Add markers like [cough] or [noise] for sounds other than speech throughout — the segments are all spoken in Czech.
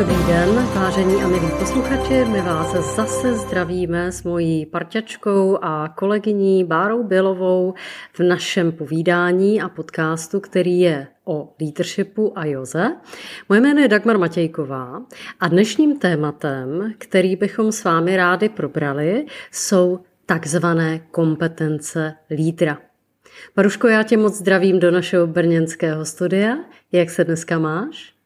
Dobrý den, vážení a milí posluchači, my vás zase zdravíme s mojí parťačkou a kolegyní Bárou Bilovou v našem povídání a podcastu, který je o leadershipu a Joze. Moje jméno je Dagmar Matějková a dnešním tématem, který bychom s vámi rádi probrali, jsou takzvané kompetence lídra. Maruško, já tě moc zdravím do našeho brněnského studia. Jak se dneska máš?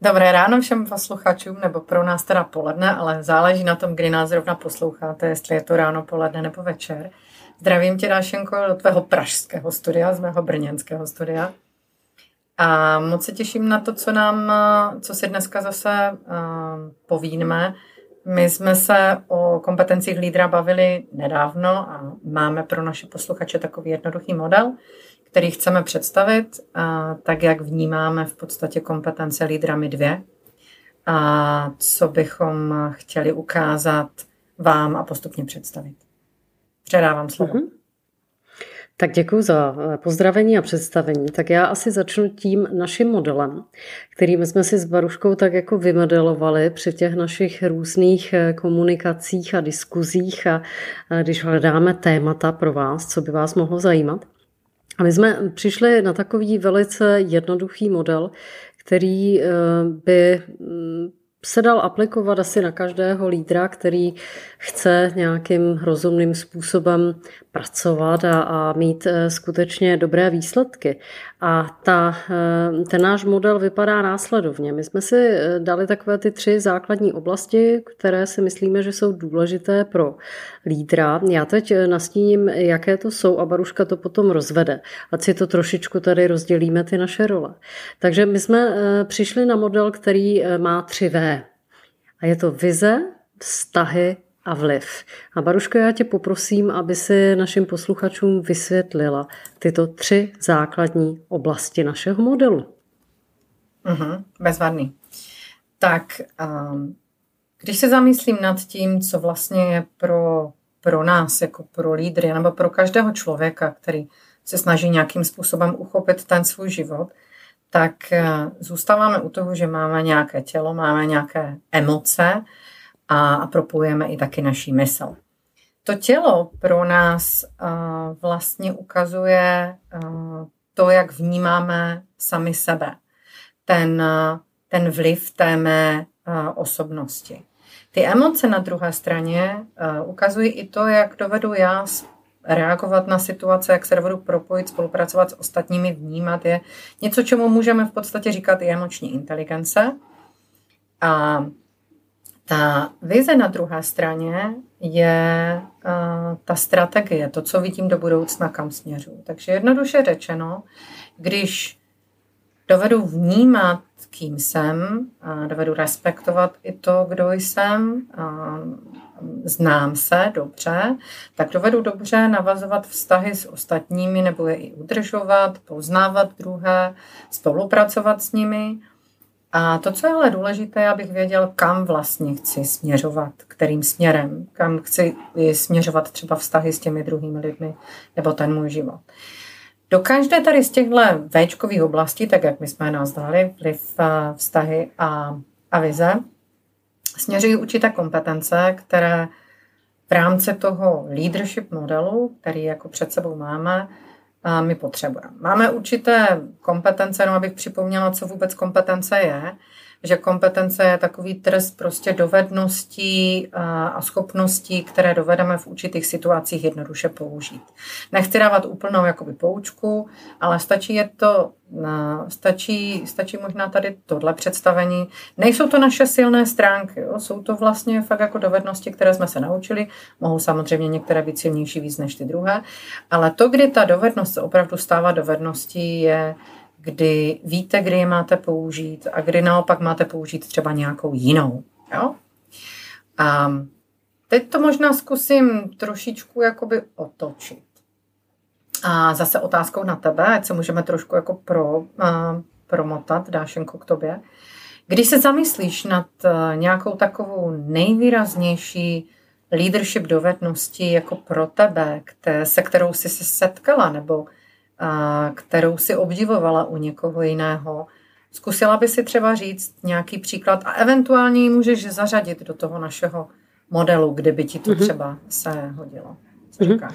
Dobré ráno všem posluchačům, nebo pro nás teda poledne, ale záleží na tom, kdy nás zrovna posloucháte, jestli je to ráno, poledne nebo večer. Zdravím tě, Dášenko, do tvého pražského studia, z mého brněnského studia. A moc se těším na to, co nám, co si dneska zase uh, povíme. My jsme se o kompetencích lídra bavili nedávno a máme pro naše posluchače takový jednoduchý model, který chceme představit, tak jak vnímáme v podstatě kompetence lídrami dvě a co bychom chtěli ukázat vám a postupně představit. Předávám slovo. Mm-hmm. Tak děkuji za eh, pozdravení a představení. Tak já asi začnu tím naším modelem, kterým jsme si s Baruškou tak jako vymodelovali při těch našich různých eh, komunikacích a diskuzích a když hledáme témata pro vás, co by vás mohlo zajímat. A my jsme přišli na takový velice jednoduchý model, který eh, by mm, se dal aplikovat asi na každého lídra, který chce nějakým rozumným způsobem pracovat a, a mít eh, skutečně dobré výsledky. A ta, eh, ten náš model vypadá následovně. My jsme si eh, dali takové ty tři základní oblasti, které si myslíme, že jsou důležité pro lídra. Já teď nastíním, jaké to jsou a Baruška to potom rozvede. Ať si to trošičku tady rozdělíme ty naše role. Takže my jsme přišli na model, který má tři V. A je to vize, vztahy a vliv. A Baruško, já tě poprosím, aby si našim posluchačům vysvětlila tyto tři základní oblasti našeho modelu. Mhm, bezvadný. Tak, um, když se zamyslím nad tím, co vlastně je pro, pro nás, jako pro lídry, nebo pro každého člověka, který se snaží nějakým způsobem uchopit ten svůj život, tak uh, zůstáváme u toho, že máme nějaké tělo, máme nějaké emoce, a propojujeme i taky naší mysl. To tělo pro nás vlastně ukazuje to, jak vnímáme sami sebe. Ten, ten vliv té mé osobnosti. Ty emoce na druhé straně ukazují i to, jak dovedu já reagovat na situace, jak se dovedu propojit, spolupracovat s ostatními, vnímat je něco, čemu můžeme v podstatě říkat i emoční inteligence. A ta vize na druhé straně je uh, ta strategie, to, co vidím do budoucna, kam směřu. Takže jednoduše řečeno, když dovedu vnímat, kým jsem, a dovedu respektovat i to, kdo jsem, a znám se dobře, tak dovedu dobře navazovat vztahy s ostatními nebo je i udržovat, poznávat druhé, spolupracovat s nimi – a to, co je ale důležité, abych věděl, kam vlastně chci směřovat, kterým směrem, kam chci směřovat třeba vztahy s těmi druhými lidmi nebo ten můj život. Do každé tady z těchto véčkových oblastí, tak jak my jsme nazvali, vliv, vztahy a, a vize, směřují určité kompetence, které v rámci toho leadership modelu, který jako před sebou máme, my potřebujeme. Máme určité kompetence, jenom abych připomněla, co vůbec kompetence je že kompetence je takový trest prostě dovedností a schopností, které dovedeme v určitých situacích jednoduše použít. Nechci dávat úplnou jakoby poučku, ale stačí je to, stačí, stačí možná tady tohle představení. Nejsou to naše silné stránky, jo? jsou to vlastně fakt jako dovednosti, které jsme se naučili. Mohou samozřejmě některé být silnější víc než ty druhé, ale to, kdy ta dovednost se opravdu stává dovedností, je kdy víte, kdy je máte použít a kdy naopak máte použít třeba nějakou jinou. Jo? A teď to možná zkusím trošičku jakoby otočit. A zase otázkou na tebe, ať se můžeme trošku jako pro, uh, promotat, Dášenko, k tobě. Když se zamyslíš nad uh, nějakou takovou nejvýraznější leadership dovedností jako pro tebe, které, se kterou jsi se setkala, nebo kterou si obdivovala u někoho jiného. Zkusila by si třeba říct nějaký příklad a eventuálně ji můžeš zařadit do toho našeho modelu, kde by ti to mm-hmm. třeba se hodilo. Co mm-hmm.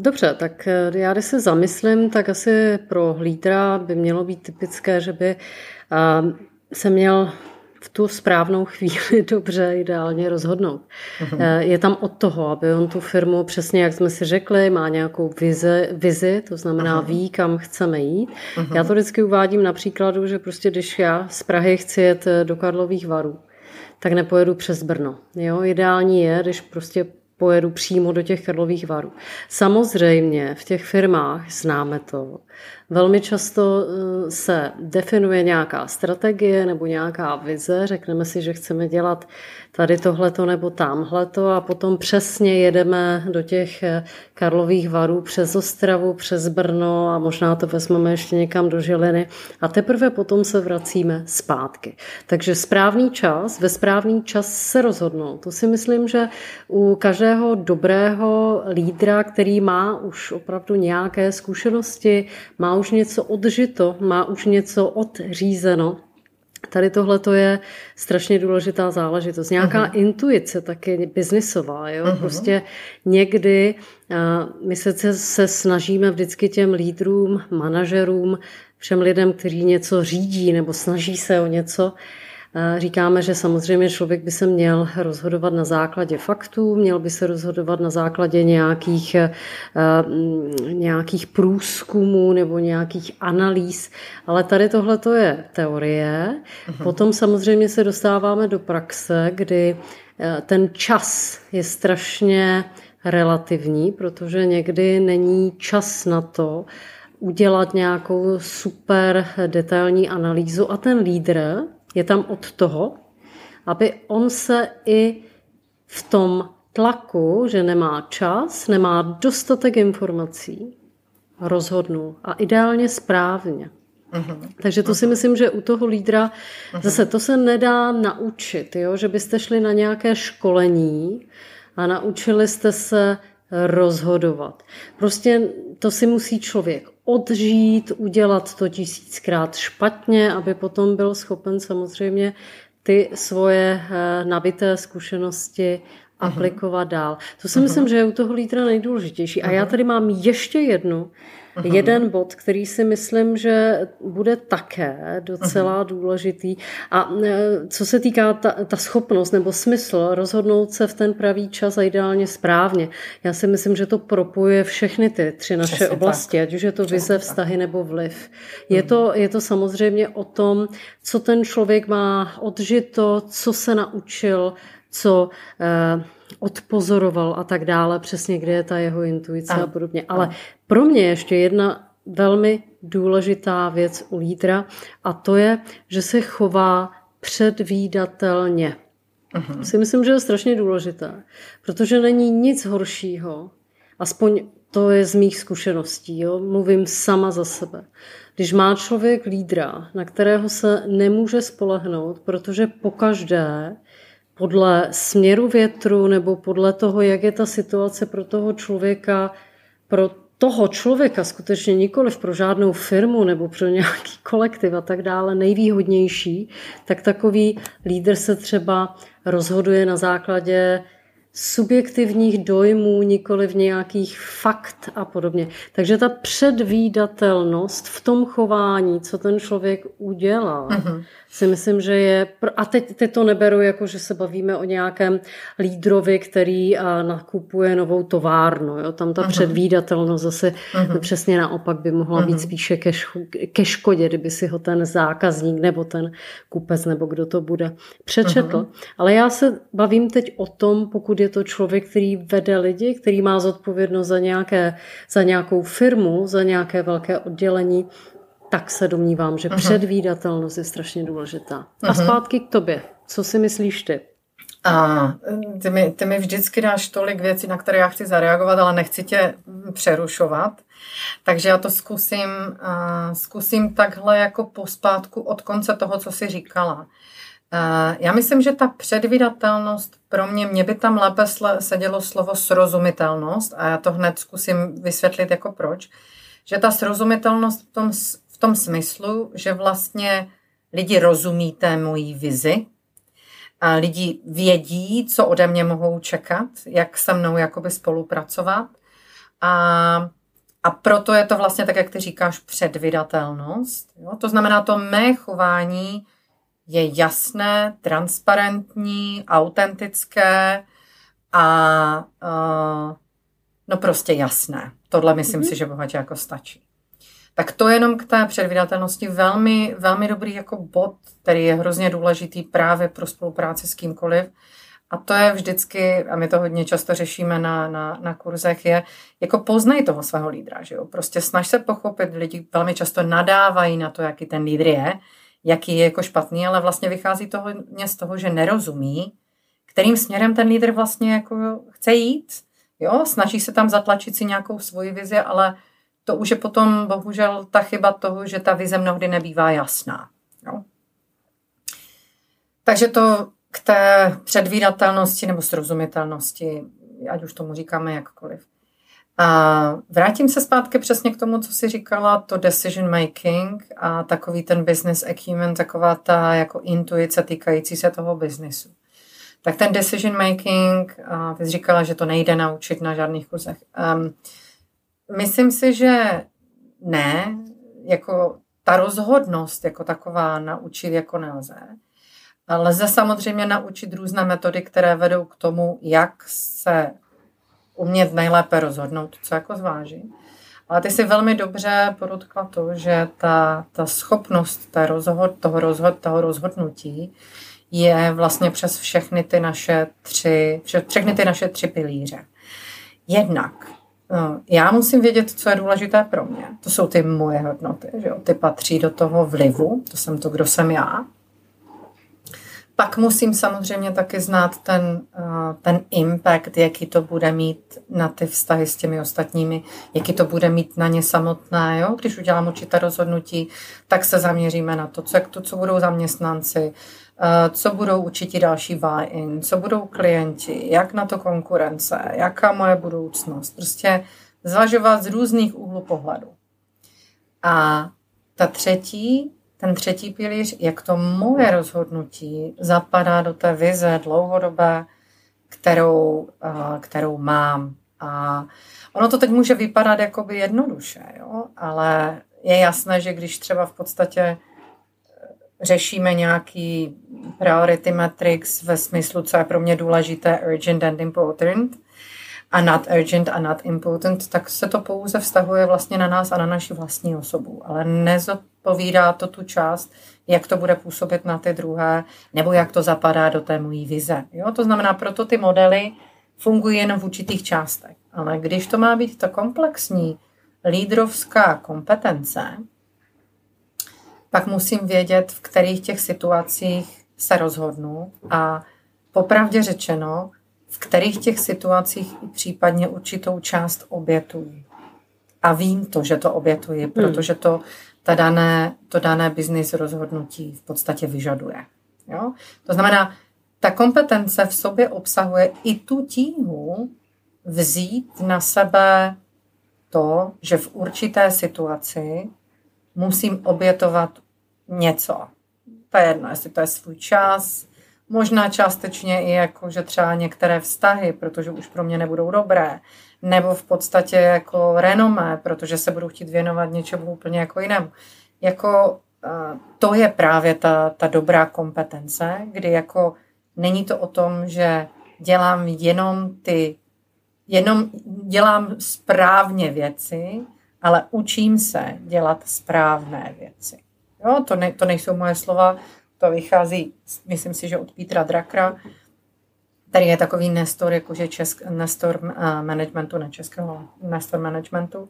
Dobře, tak e, já když se zamyslím, tak asi pro lídra by mělo být typické, že by se měl v tu správnou chvíli [laughs] dobře ideálně rozhodnout. Mm-hmm. Je tam od toho, aby on tu firmu, přesně jak jsme si řekli, má nějakou vizi, vizi to znamená mm-hmm. ví, kam chceme jít. Mm-hmm. Já to vždycky uvádím na příkladu, že prostě když já z Prahy chci jet e, do Karlových varů, tak nepojedu přes Brno. Jo? Ideální je, když prostě pojedu přímo do těch Karlových varů. Samozřejmě v těch firmách známe to, Velmi často eh, se definuje nějaká strategie nebo nějaká vize, řekneme si, že chceme dělat tady tohleto nebo tamhleto a potom přesně jedeme do těch eh, Karlových varů přes Ostravu, přes Brno a možná to vezmeme ještě někam do Žiliny a teprve potom se vracíme zpátky. Takže správný čas, ve správný čas se rozhodnout. To si myslím, že u každého dobrého lídra, který má už opravdu nějaké zkušenosti, má už něco odžito, má už něco odřízeno, Tady tohle to je strašně důležitá záležitost. Nějaká uh-huh. intuice taky biznisová. Jo? Uh-huh. Prostě někdy uh, my se, se snažíme vždycky těm lídrům, manažerům, všem lidem, kteří něco řídí nebo snaží se o něco, Říkáme, že samozřejmě člověk by se měl rozhodovat na základě faktů, měl by se rozhodovat na základě nějakých, eh, nějakých průzkumů nebo nějakých analýz, ale tady tohle to je teorie. Uh-huh. Potom samozřejmě se dostáváme do praxe, kdy eh, ten čas je strašně relativní, protože někdy není čas na to, udělat nějakou super detailní analýzu a ten lídr je tam od toho, aby on se i v tom tlaku, že nemá čas, nemá dostatek informací, rozhodnul. A ideálně správně. Uh-huh. Takže to si myslím, že u toho lídra uh-huh. zase to se nedá naučit, jo? že byste šli na nějaké školení a naučili jste se rozhodovat. Prostě to si musí člověk odžít, udělat to tisíckrát špatně, aby potom byl schopen samozřejmě ty svoje eh, nabité zkušenosti aplikovat dál. To si myslím, že je u toho lídra nejdůležitější. A já tady mám ještě jednu jeden bod, který si myslím, že bude také docela uh-huh. důležitý. A e, co se týká ta, ta schopnost nebo smysl rozhodnout se v ten pravý čas a ideálně správně, já si myslím, že to propojuje všechny ty tři naše Přesně oblasti, tak. ať už je to vize, vztahy nebo vliv. Je, uh-huh. to, je to samozřejmě o tom, co ten člověk má odžito, co se naučil, co eh, odpozoroval a tak dále, přesně kde je ta jeho intuice a, a podobně. Ale pro mě ještě jedna velmi důležitá věc u lídra a to je, že se chová předvídatelně. Uh-huh. Si myslím, že je strašně důležité, protože není nic horšího, aspoň to je z mých zkušeností, jo? mluvím sama za sebe. Když má člověk lídra, na kterého se nemůže spolehnout, protože pokaždé podle směru větru nebo podle toho, jak je ta situace pro toho člověka, pro toho člověka skutečně nikoliv pro žádnou firmu nebo pro nějaký kolektiv a tak dále nejvýhodnější, tak takový lídr se třeba rozhoduje na základě subjektivních dojmů, nikoli v nějakých fakt a podobně. Takže ta předvídatelnost v tom chování, co ten člověk udělá, uh-huh. si myslím, že je... A teď, teď to neberu jako, že se bavíme o nějakém lídrovi, který nakupuje novou továrnu. Jo? Tam ta uh-huh. předvídatelnost zase uh-huh. přesně naopak by mohla uh-huh. být spíše ke, ke škodě, kdyby si ho ten zákazník nebo ten kupec nebo kdo to bude přečetl. Uh-huh. Ale já se bavím teď o tom, pokud je to člověk, který vede lidi, který má zodpovědnost za, nějaké, za nějakou firmu, za nějaké velké oddělení, tak se domnívám, že uh-huh. předvídatelnost je strašně důležitá. Uh-huh. A mhm. zpátky k tobě. Co si myslíš ty? A ty mi, ty mi vždycky dáš tolik věcí, na které já chci zareagovat, ale nechci tě přerušovat. Takže já to zkusím, zkusím takhle jako pospátku od konce toho, co jsi říkala. Eh, já myslím, že ta předvídatelnost pro mě, mě by tam lépe sedělo slovo srozumitelnost a já to hned zkusím vysvětlit jako proč. Že ta srozumitelnost v tom, v tom smyslu, že vlastně lidi rozumí té mojí vizi, a lidi vědí, co ode mě mohou čekat, jak se mnou jakoby spolupracovat. A, a proto je to vlastně tak, jak ty říkáš, předvydatelnost. Jo? To znamená, to mé chování je jasné, transparentní, autentické a uh, no prostě jasné. Tohle myslím mm-hmm. si, že bohatě jako stačí. Tak to jenom k té předvydatelnosti velmi, velmi dobrý jako bod, který je hrozně důležitý právě pro spolupráci s kýmkoliv. A to je vždycky, a my to hodně často řešíme na, na, na kurzech, je jako poznej toho svého lídra. Že jo? Prostě snaž se pochopit, lidi velmi často nadávají na to, jaký ten lídr je, jaký je jako špatný, ale vlastně vychází toho, z toho, že nerozumí, kterým směrem ten lídr vlastně jako chce jít. Jo, snaží se tam zatlačit si nějakou svoji vizi, ale to už je potom bohužel ta chyba toho, že ta vize mnohdy nebývá jasná. Jo? Takže to k té předvídatelnosti nebo srozumitelnosti, ať už tomu říkáme jakkoliv. A vrátím se zpátky přesně k tomu, co jsi říkala, to decision making a takový ten business acumen, taková ta jako intuice týkající se toho biznesu. Tak ten decision making, a ty jsi říkala, že to nejde naučit na žádných kurzech. Um, myslím si, že ne, jako ta rozhodnost jako taková naučit jako nelze. Lze samozřejmě naučit různé metody, které vedou k tomu, jak se umět nejlépe rozhodnout, co jako zváží. Ale ty si velmi dobře podotkla to, že ta, ta schopnost té rozhod, toho, rozhod, toho rozhodnutí je vlastně přes všechny ty naše tři, všechny ty naše tři pilíře. Jednak eh, já musím vědět, co je důležité pro mě. To jsou ty moje hodnoty, že jo? ty patří do toho vlivu, to jsem to, kdo jsem já. Pak musím samozřejmě taky znát ten, eh, ten impact, jaký to bude mít na ty vztahy s těmi ostatními, jaký to bude mít na ně samotné. Jo? Když udělám určité rozhodnutí, tak se zaměříme na to, co, jak to, co budou zaměstnanci, eh, co budou určitě další buy-in, co budou klienti, jak na to konkurence, jaká moje budoucnost. Prostě zvažovat z různých úhlů pohledu. A ta třetí ten třetí pilíř, jak to moje rozhodnutí zapadá do té vize dlouhodobé, kterou, kterou mám. A ono to teď může vypadat jakoby jednoduše, jo? ale je jasné, že když třeba v podstatě e, řešíme nějaký priority matrix ve smyslu, co je pro mě důležité, urgent and important, a not urgent a not important, tak se to pouze vztahuje vlastně na nás a na naši vlastní osobu, ale nezodpovídá to tu část, jak to bude působit na ty druhé, nebo jak to zapadá do té mojí vize. Jo? To znamená, proto ty modely fungují jen v určitých částech. Ale když to má být ta komplexní lídrovská kompetence, pak musím vědět, v kterých těch situacích se rozhodnu a popravdě řečeno, v kterých těch situacích případně určitou část obětuji. A vím to, že to obětuji, hmm. protože to, ta dané, to dané biznis rozhodnutí v podstatě vyžaduje. Jo? To znamená, ta kompetence v sobě obsahuje i tu tíhu vzít na sebe to, že v určité situaci musím obětovat něco. To je jedno, jestli to je svůj čas, Možná částečně i jako, že třeba některé vztahy, protože už pro mě nebudou dobré, nebo v podstatě jako renomé, protože se budu chtít věnovat něčemu úplně jako jinému. Jako eh, to je právě ta, ta dobrá kompetence, kdy jako není to o tom, že dělám jenom ty, jenom dělám správně věci, ale učím se dělat správné věci. Jo, to, ne, to nejsou moje slova, to vychází, myslím si, že od Petra Drakra, který je takový nestor, jakože česk, nestor uh, managementu, ne českého, nestor managementu,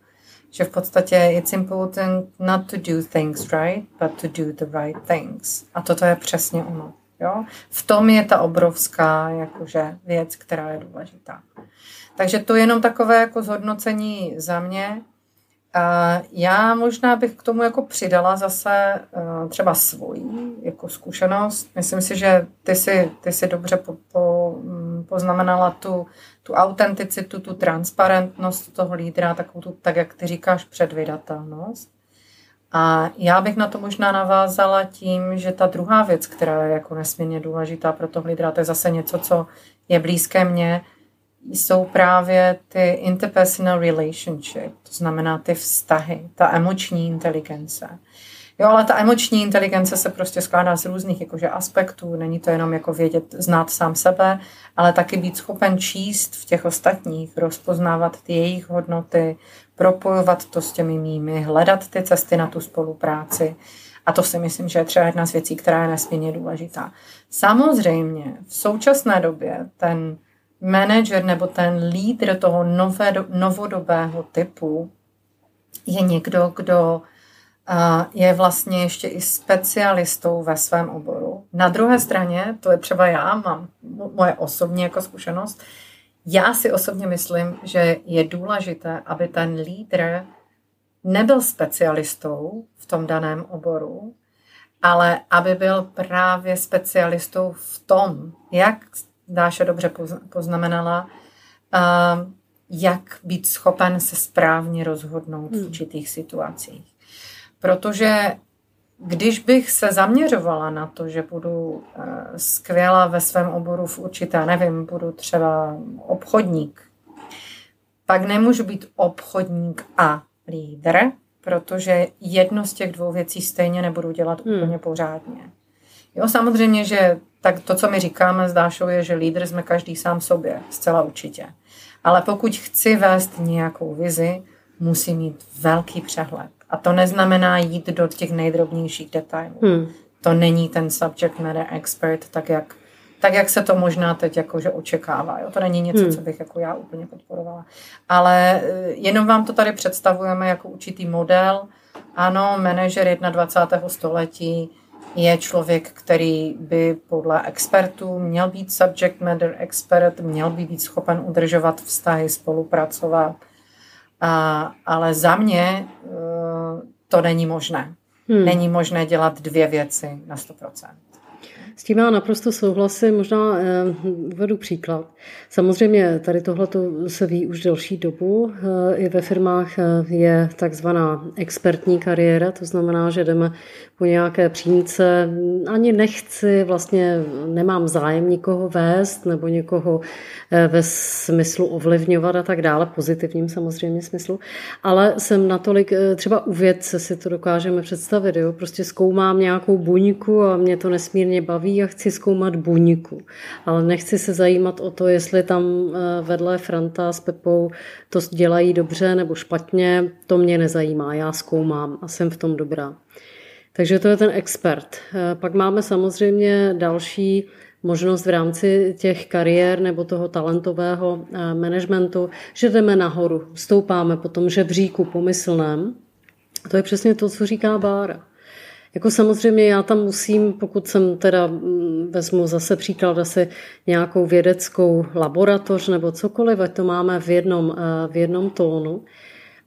že v podstatě it's important not to do things right, but to do the right things. A toto je přesně ono. Jo? V tom je ta obrovská jakože, věc, která je důležitá. Takže to je jenom takové jako zhodnocení za mě. Já možná bych k tomu jako přidala zase eh, třeba svoji jako zkušenost. Myslím si, že ty si, ty si dobře po, po, mm, poznamenala tu, tu autenticitu, tu transparentnost toho lídra, takovou tu, tak jak ty říkáš, předvydatelnost. A já bych na to možná navázala tím, že ta druhá věc, která je jako nesmírně důležitá pro toho lídra, to je zase něco, co je blízké mně, jsou právě ty interpersonal relationship, to znamená ty vztahy, ta emoční inteligence. Jo, ale ta emoční inteligence se prostě skládá z různých jakože aspektů. Není to jenom jako vědět, znát sám sebe, ale taky být schopen číst v těch ostatních, rozpoznávat ty jejich hodnoty, propojovat to s těmi mými, hledat ty cesty na tu spolupráci. A to si myslím, že je třeba jedna z věcí, která je nesmírně důležitá. Samozřejmě v současné době ten manager nebo ten lídr toho nové, novodobého typu je někdo, kdo je vlastně ještě i specialistou ve svém oboru. Na druhé straně, to je třeba já, mám moje osobní jako zkušenost, já si osobně myslím, že je důležité, aby ten lídr nebyl specialistou v tom daném oboru, ale aby byl právě specialistou v tom, jak Dáša dobře poznamenala, jak být schopen se správně rozhodnout v hmm. určitých situacích. Protože když bych se zaměřovala na to, že budu eh, skvělá ve svém oboru v určité, nevím, budu třeba obchodník, pak nemůžu být obchodník a lídr, protože jedno z těch dvou věcí stejně nebudu dělat hmm. úplně pořádně. Jo, samozřejmě, že tak to, co my říkáme s Dášou, je, že lídr jsme každý sám sobě, zcela určitě. Ale pokud chci vést nějakou vizi, musí mít velký přehled. A to neznamená jít do těch nejdrobnějších detailů. Hmm. To není ten subject matter expert, tak jak, tak jak se to možná teď jakože očekává. Jo? To není něco, hmm. co bych jako já úplně podporovala. Ale eh, jenom vám to tady představujeme jako určitý model. Ano, manažer 21. století je člověk, který by podle expertů měl být subject matter expert, měl by být schopen udržovat vztahy, spolupracovat. A, ale za mě uh, to není možné. Hmm. Není možné dělat dvě věci na 100%. S tím já naprosto souhlasím, možná eh, uvedu příklad. Samozřejmě tady tohle se ví už delší dobu. Eh, I ve firmách eh, je takzvaná expertní kariéra, to znamená, že jdeme po nějaké přímce. Ani nechci, vlastně nemám zájem nikoho vést nebo někoho ve smyslu ovlivňovat a tak dále, pozitivním samozřejmě smyslu, ale jsem natolik, třeba u vědce si to dokážeme představit, jo? prostě zkoumám nějakou buňku a mě to nesmírně baví a chci zkoumat buňku, ale nechci se zajímat o to, jestli tam eh, vedle Franta s Pepou to dělají dobře nebo špatně, to mě nezajímá, já zkoumám a jsem v tom dobrá. Takže to je ten expert. Eh, pak máme samozřejmě další možnost v rámci těch kariér nebo toho talentového eh, managementu, že jdeme nahoru, stoupáme po tom žebříku pomyslném. To je přesně to, co říká Bára. Jako samozřejmě já tam musím, pokud jsem teda mm, vezmu zase příklad asi nějakou vědeckou laboratoř nebo cokoliv, ať to máme v jednom, eh, v jednom tónu,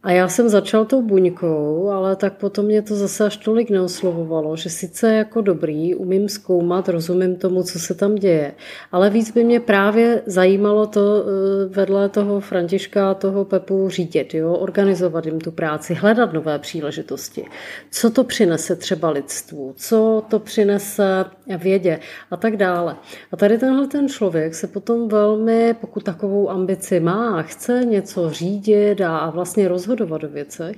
a já jsem začal tou buňkou, ale tak potom mě to zase až tolik neoslovovalo, že sice jako dobrý, umím zkoumat, rozumím tomu, co se tam děje, ale víc by mě právě zajímalo to eh, vedle toho Františka, toho Pepu řídit, jo? organizovat jim tu práci, hledat nové příležitosti. Co to přinese třeba lidstvu, co to přinese vědě a tak dále. A tady tenhle ten člověk se potom velmi, pokud takovou ambici má, chce něco řídit a vlastně rozhodovat, rozhodovat o věcech,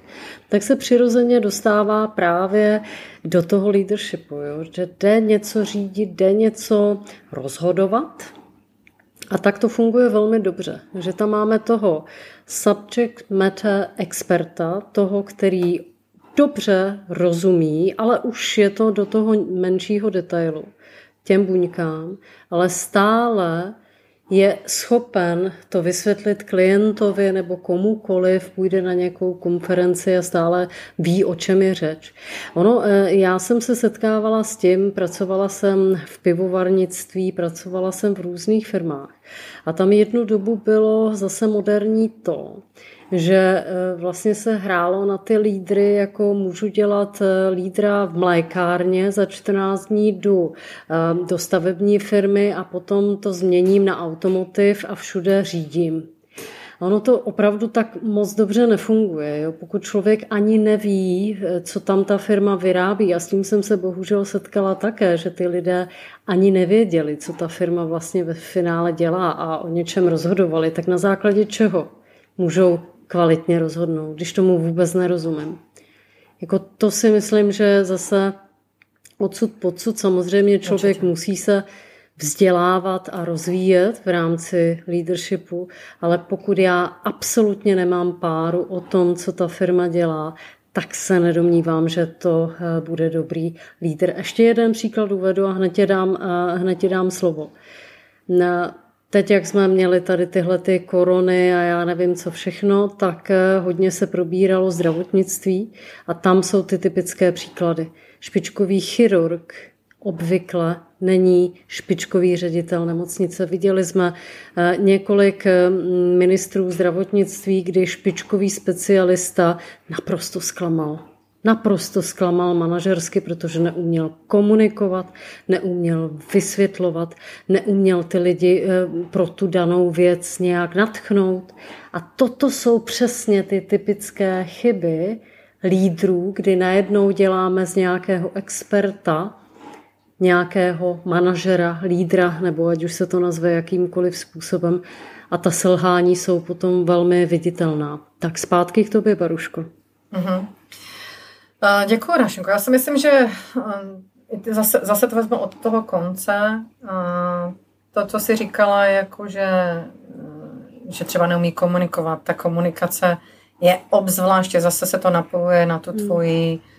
tak se přirozeně dostává právě do toho leadershipu, jo? že jde něco řídit, jde něco rozhodovat. A tak to funguje velmi dobře, že tam máme toho subject matter experta, toho, který dobře rozumí, ale už je to do toho menšího detailu, těm buňkám, ale stále je schopen to vysvětlit klientovi nebo komukoliv, půjde na nějakou konferenci a stále ví, o čem je řeč. Ono, eh, já jsem se setkávala s tím, pracovala jsem v pivovarnictví, pracovala jsem v různých firmách. A tam jednu dobu bylo zase moderní to, že eh, vlastně se hrálo na ty lídry, jako můžu dělat eh, lídra v mlékárně, za 14 dní jdu eh, do stavební firmy a potom to změním na automotiv a všude řídím. Ono to opravdu tak moc dobře nefunguje. Jo? Pokud člověk ani neví, co tam ta firma vyrábí, a s tím jsem se bohužel setkala také, že ty lidé ani nevěděli, co ta firma vlastně ve finále dělá a o něčem rozhodovali, tak na základě čeho můžou kvalitně rozhodnout, když tomu vůbec nerozumím. Jako to si myslím, že zase odsud podsud samozřejmě člověk Určitě. musí se vzdělávat a rozvíjet v rámci leadershipu, ale pokud já absolutně nemám páru o tom, co ta firma dělá, tak se nedomnívám, že to eh, bude dobrý lídr. Ještě jeden příklad uvedu a hned ti dám, eh, hned ti dám slovo. Teď, jak jsme měli tady tyhle ty korony a já nevím co všechno, tak eh, hodně se probíralo zdravotnictví a tam jsou ty typické příklady. Špičkový chirurg obvykle není špičkový ředitel nemocnice. Viděli jsme eh, několik eh, ministrů zdravotnictví, kdy špičkový specialista naprosto zklamal. Naprosto zklamal manažersky, protože neuměl komunikovat, neuměl vysvětlovat, neuměl ty lidi eh, pro tu danou věc nějak natchnout. A toto jsou přesně ty typické chyby lídrů, kdy najednou děláme z nějakého experta nějakého manažera, lídra, nebo ať už se to nazve jakýmkoliv způsobem. A ta selhání jsou potom velmi viditelná. Tak zpátky k tobě, Baruško. Uh-huh. Děkuji, Rašenko. Já si myslím, že uh, zase, zase to vezmu od toho konce. To, co jsi říkala, jako že, uh, že třeba neumí komunikovat, ta komunikace je obzvláště, zase se to napojuje na tu hmm. tvoji hmm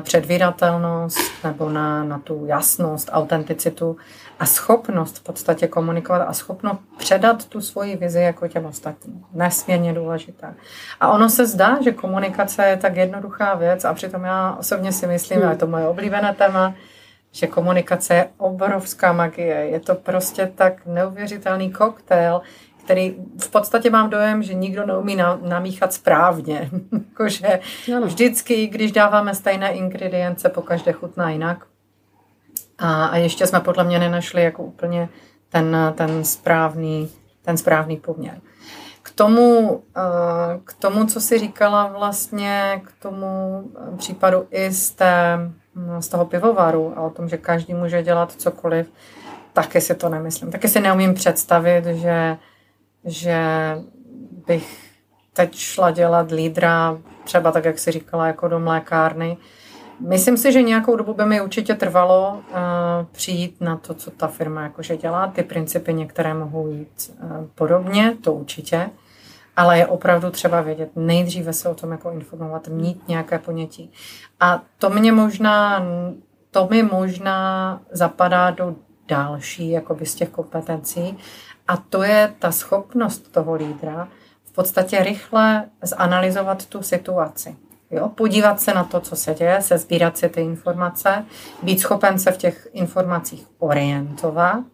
předvídatelnost nebo na, na tu jasnost, autenticitu a schopnost v podstatě komunikovat a schopnost předat tu svoji vizi jako těm ostatním. Nesmírně důležité. A ono se zdá, že komunikace je tak jednoduchá věc a přitom já osobně si myslím, hmm. a je to moje oblíbené téma, že komunikace je obrovská magie. Je to prostě tak neuvěřitelný koktejl, který v podstatě mám dojem, že nikdo neumí namíchat správně. [laughs] Jakože vždycky, když dáváme stejné ingredience, po každé chutná jinak. A, a ještě jsme podle mě nenašli jako úplně ten, ten, správný, ten správný poměr. K tomu, eh, k tomu, co jsi říkala vlastně, k tomu případu i z, té, z toho pivovaru a o tom, že každý může dělat cokoliv, taky si to nemyslím. Taky si neumím představit, že že bych teď šla dělat lídra, třeba tak, jak si říkala, jako do mlékárny. Myslím si, že nějakou dobu by mi určitě trvalo uh, přijít na to, co ta firma jakože dělá. Ty principy některé mohou jít uh, podobně, to určitě, ale je opravdu třeba vědět. Nejdříve se o tom jako informovat, mít nějaké ponětí. A to mě možná, to mi možná zapadá do další jakoby z těch kompetencí, a to je ta schopnost toho lídra v podstatě rychle zanalizovat tu situaci. Jo? Podívat se na to, co se děje, se sbírat si ty informace, být schopen se v těch informacích orientovat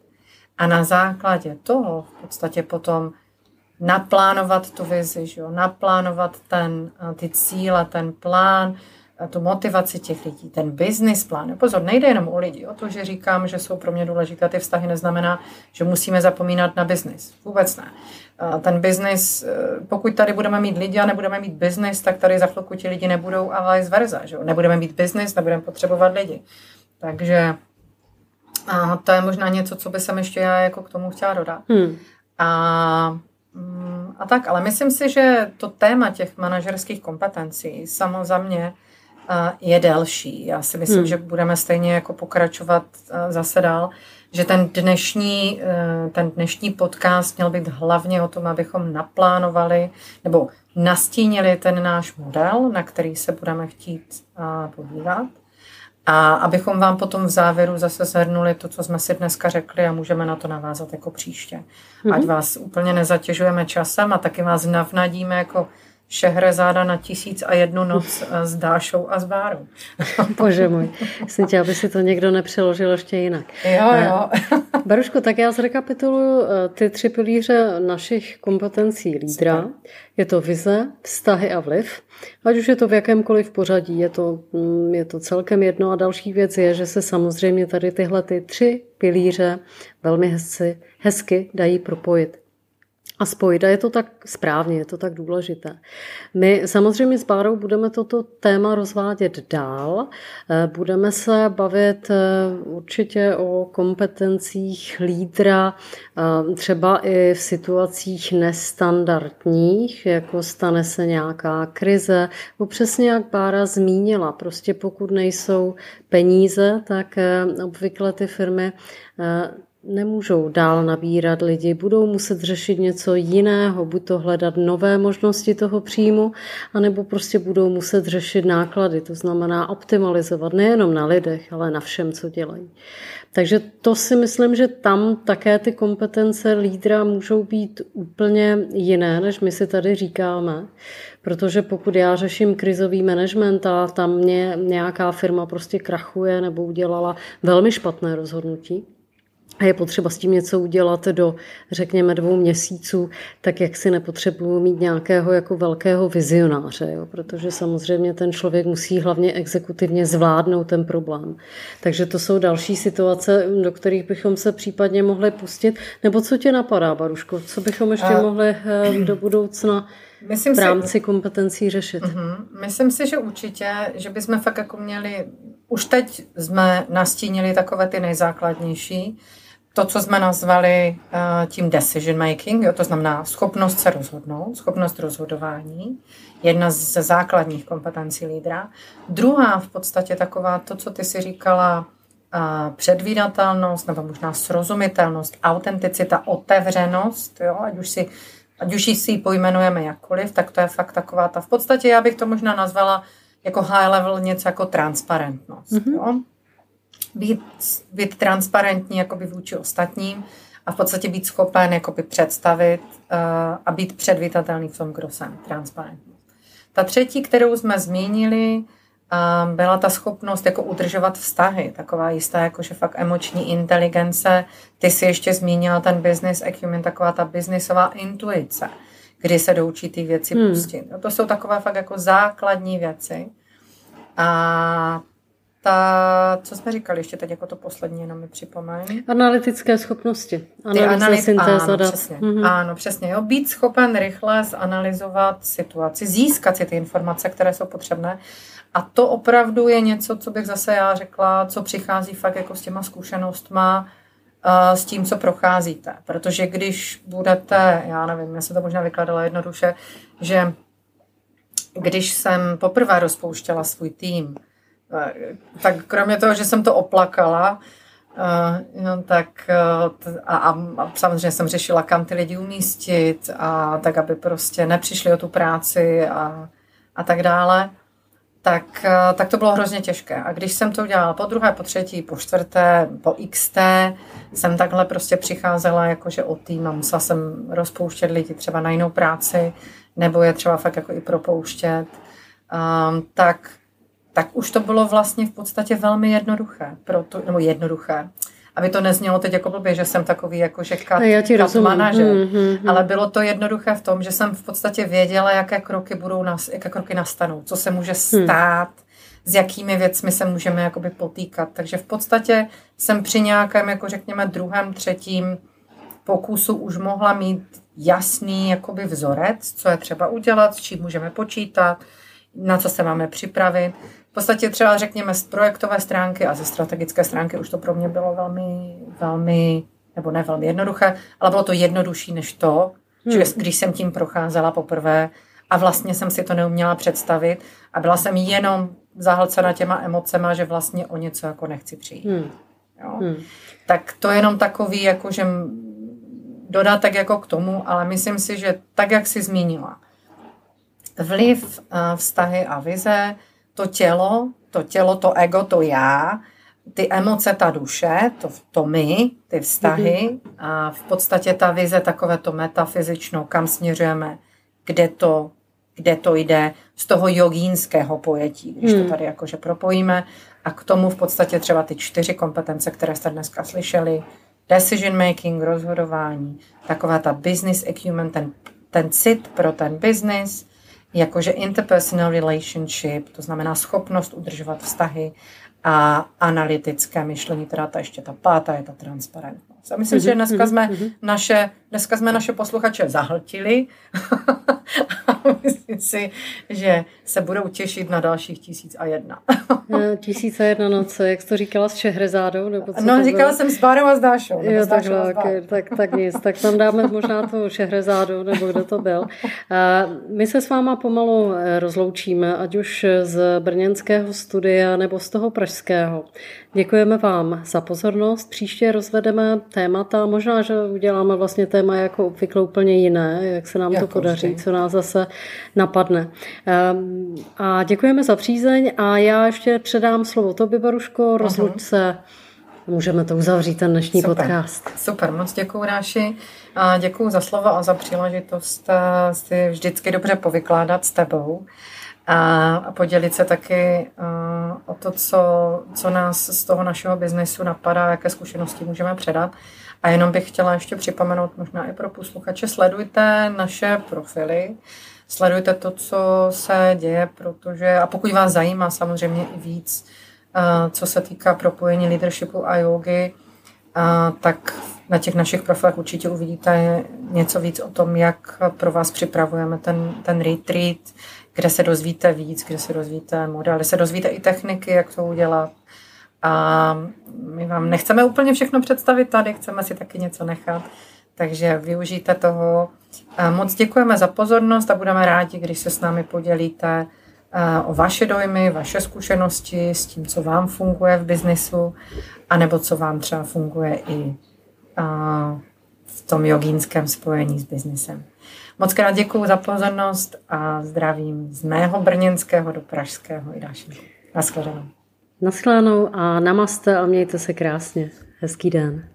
a na základě toho v podstatě potom naplánovat tu vizi, že jo? naplánovat ten, ty cíle, ten plán, tu motivaci těch lidí, ten business plán. Pozor, nejde jenom o lidi. O to, že říkám, že jsou pro mě důležité ty vztahy, neznamená, že musíme zapomínat na business. Vůbec ne. Ten business, e, pokud tady budeme mít lidi a nebudeme mít business, tak tady za chvilku ti lidi nebudou a vice versa. Že? Nebudeme mít business, nebudeme potřebovat lidi. Takže a to je možná něco, co by jsem ještě já jako k tomu chtěla dodat. Hmm. A mm, a tak, ale myslím si, že to téma těch manažerských kompetencí samozřejmě je delší. Já si myslím, hmm. že budeme stejně jako pokračovat zase dál, že ten dnešní, e, ten dnešní podcast měl být hlavně o tom, abychom naplánovali nebo nastínili ten náš model, na který se budeme chtít podívat. A abychom vám potom v závěru zase zhrnuli to, co jsme si dneska řekli a můžeme na to navázat jako příště. Mm-hmm. Ať vás úplně nezatěžujeme časem a taky vás navnadíme jako Šehrezáda na tisíc a jednu noc eh, s Dášou a s Bárou. [laughs] Bože můj, jsem tě, aby si to někdo nepřeložil ještě jinak. Jo, eh, jo. [laughs] Baruško, tak já zrekapituluji eh, ty tři pilíře našich kompetencí lídra. Je to vize, vztahy a vliv. Ať už je to v jakémkoliv pořadí, je to, mm, je to celkem jedno. A další věc je, že se samozřejmě tady tyhle ty tři pilíře velmi hezky, hezky dají propojit. A spojit, a je to tak správně, je to tak důležité. My samozřejmě s Bárou budeme toto téma rozvádět dál. Eh, budeme se bavit eh, určitě o kompetencích lídra, eh, třeba i v situacích nestandardních, jako stane se nějaká krize, bo přesně jak Bára zmínila, prostě pokud nejsou peníze, tak obvykle ty firmy nemůžou dál nabírat lidi, budou muset řešit něco jiného, buď to hledat nové možnosti toho příjmu, anebo prostě budou muset řešit náklady, to znamená optimalizovat nejenom na lidech, ale na všem, co dělají. Takže to si myslím, že tam také ty kompetence lídra můžou být úplně jiné, než my si tady říkáme. Protože pokud já řeším krizový management a tam mě nějaká firma prostě krachuje nebo udělala velmi špatné rozhodnutí, a je potřeba s tím něco udělat do, řekněme, dvou měsíců, tak jak si nepotřebuju mít nějakého jako velkého vizionáře, jo? protože samozřejmě ten člověk musí hlavně exekutivně zvládnout ten problém. Takže to jsou další situace, do kterých bychom se případně mohli pustit. Nebo co tě napadá, Baruško? Co bychom ještě A... mohli eh, do budoucna Myslím v rámci si, kompetencí řešit? Uh-huh. Myslím si, že určitě, že bychom fakt jako měli, už teď jsme nastínili takové ty nejzákladnější, to, co jsme nazvali uh, tím decision making, jo, to znamená schopnost se rozhodnout, schopnost rozhodování, jedna ze základních kompetencí lídra. Druhá v podstatě taková, to, co ty si říkala, uh, předvídatelnost nebo možná srozumitelnost, autenticita, otevřenost, jo, ať už si ať už si ji pojmenujeme jakkoliv, tak to je fakt taková ta, v podstatě já bych to možná nazvala jako high level něco jako transparentnost. Mm-hmm. Jo? být, být transparentní jakoby vůči ostatním a v podstatě být schopen jakoby představit uh, a být předvítatelný v tom, kdo jsem, transparentní. Ta třetí, kterou jsme zmínili, byla ta schopnost jako udržovat vztahy, taková jistá jakože fakt emoční inteligence. Ty si ještě zmínila ten business acumen, taková ta businessová intuice, kdy se do určitý věci hmm. pustit. No, to jsou takové fakt jako základní věci. A ta, co jsme říkali ještě teď jako to poslední, jenom mi připomeň. Analytické schopnosti. Analýza, analyz... syntéza ano, dat. Přesně. Mm-hmm. Ano, přesně. Jo. Být schopen rychle zanalizovat situaci, získat si ty informace, které jsou potřebné. A to opravdu je něco, co bych zase já řekla, co přichází fakt jako s těma zkušenostma, s tím, co procházíte. Protože když budete, já nevím, já se to možná vykladala jednoduše, že když jsem poprvé rozpouštěla svůj tým, tak kromě toho, že jsem to oplakala, Uh, tak uh, a, a, a samozřejmě jsem řešila, kam ty lidi umístit a tak, aby prostě nepřišli o tu práci a, a tak dále, tak, uh, tak to bylo hrozně těžké. A když jsem to udělala po druhé, po třetí, po čtvrté, po XT, jsem takhle prostě přicházela jakože o tým a musela jsem rozpouštět lidi třeba na jinou práci, nebo je třeba fakt jako i propouštět, um, tak tak už to bylo vlastně v podstatě velmi jednoduché. Proto, nebo jednoduché. Aby to neznělo teď jako blbě, že jsem takový jako že kat, Já ti kat manažer. Mm, mm, mm. Ale bylo to jednoduché v tom, že jsem v podstatě věděla, jaké kroky budou nas, jaké kroky nastanou, co se může hmm. stát, mm. s jakými věcmi se můžeme jakoby potýkat. Takže v podstatě jsem při nějakém, jako řekněme, druhém, třetím pokusu už mohla mít jasný jakoby vzorec, co je třeba udělat, s čím můžeme počítat, na co se máme připravit. V podstatě třeba řekněme z projektové stránky a ze strategické stránky už to pro mě bylo velmi, velmi, nebo ne velmi jednoduché, ale bylo to jednodušší než to, hmm. že když jsem tím procházela poprvé a vlastně jsem si to neuměla představit a byla jsem jenom zahlcena těma emocema, že vlastně o něco jako nechci přijít. Hmm. Jo? Hmm. Tak to je jenom takový, jako že dodatek jako k tomu, ale myslím si, že tak, jak jsi zmínila, vliv, eh, vztahy a vize, to tělo, to tělo, to ego, to já, ty emoce, ta duše, to, to my, ty vztahy mm-hmm. a v podstatě ta vize takové to metafyzično, kam směřujeme, kde to, kde to jde z toho jogínského pojetí, když to hmm. tady jakože propojíme a k tomu v podstatě třeba ty čtyři kompetence, které jste dneska slyšeli, decision making, rozhodování, taková ta business acumen, ten, ten cit pro ten business, jakože interpersonal relationship, to znamená schopnost udržovat vztahy a analytické myšlení, teda ta ještě ta pátá je ta transparentnost. Já myslím, že dneska jsme naše, dneska jsme naše posluchače zahltili a [laughs] [laughs] myslím si, že se budou těšit na dalších tisíc a jedna. [laughs] tisíc a jedna noce, jak jsi to říkala s Šehrezádou? Nebo co no, říkala jsem s Bárou a s Dášou. Jo, tak, tak, tak nic, tak tam dáme možná tu Šehrezádu, nebo kdo to byl. My se s váma pomalu eh, rozloučíme, ať už z brněnského studia, nebo z toho pražského. Děkujeme vám za pozornost. Příště rozvedeme témata. Možná, že uděláme vlastně téma jako obvykle úplně jiné, jak se nám jako to podaří, vždy. co nás zase napadne. Ehm, a děkujeme za přízeň a já ještě předám slovo Tobi Baruško, rozluč uh-huh. se. Můžeme to uzavřít, ten dnešní Super. podcast. Super, moc děkuji Ráši. A děkuji za slovo a za příležitost eh, si vždycky dobře povykládat s tebou a, podělit se taky uh, o to, co, co nás z toho našeho biznesu napadá, jaké zkušenosti můžeme předat. A jenom bych chtěla ještě připomenout, možná i pro posluchače, sledujte naše profily, sledujte to, co se děje, protože, a pokud vás zajímá samozřejmě i víc, uh, co se týká propojení leadershipu a jogy, uh, tak na těch našich profilech určitě uvidíte něco víc o tom, jak pro vás připravujeme ten, ten retreat, kde se dozvíte víc, kde se dozvíte model, kde se dozvíte i techniky, jak to udělat. A my vám nechceme úplně všechno představit tady, chceme si taky něco nechat, takže využijte toho. Moc děkujeme za pozornost a budeme rádi, když se s námi podělíte o vaše dojmy, vaše zkušenosti s tím, co vám funguje v biznisu, anebo co vám třeba funguje i v tom jogínském spojení s biznisem. Moc krát děkuji za pozornost a zdravím z mého brněnského do pražského i dalšího. Naschledanou. Naschledanou a namaste a mějte se krásně. Hezký den.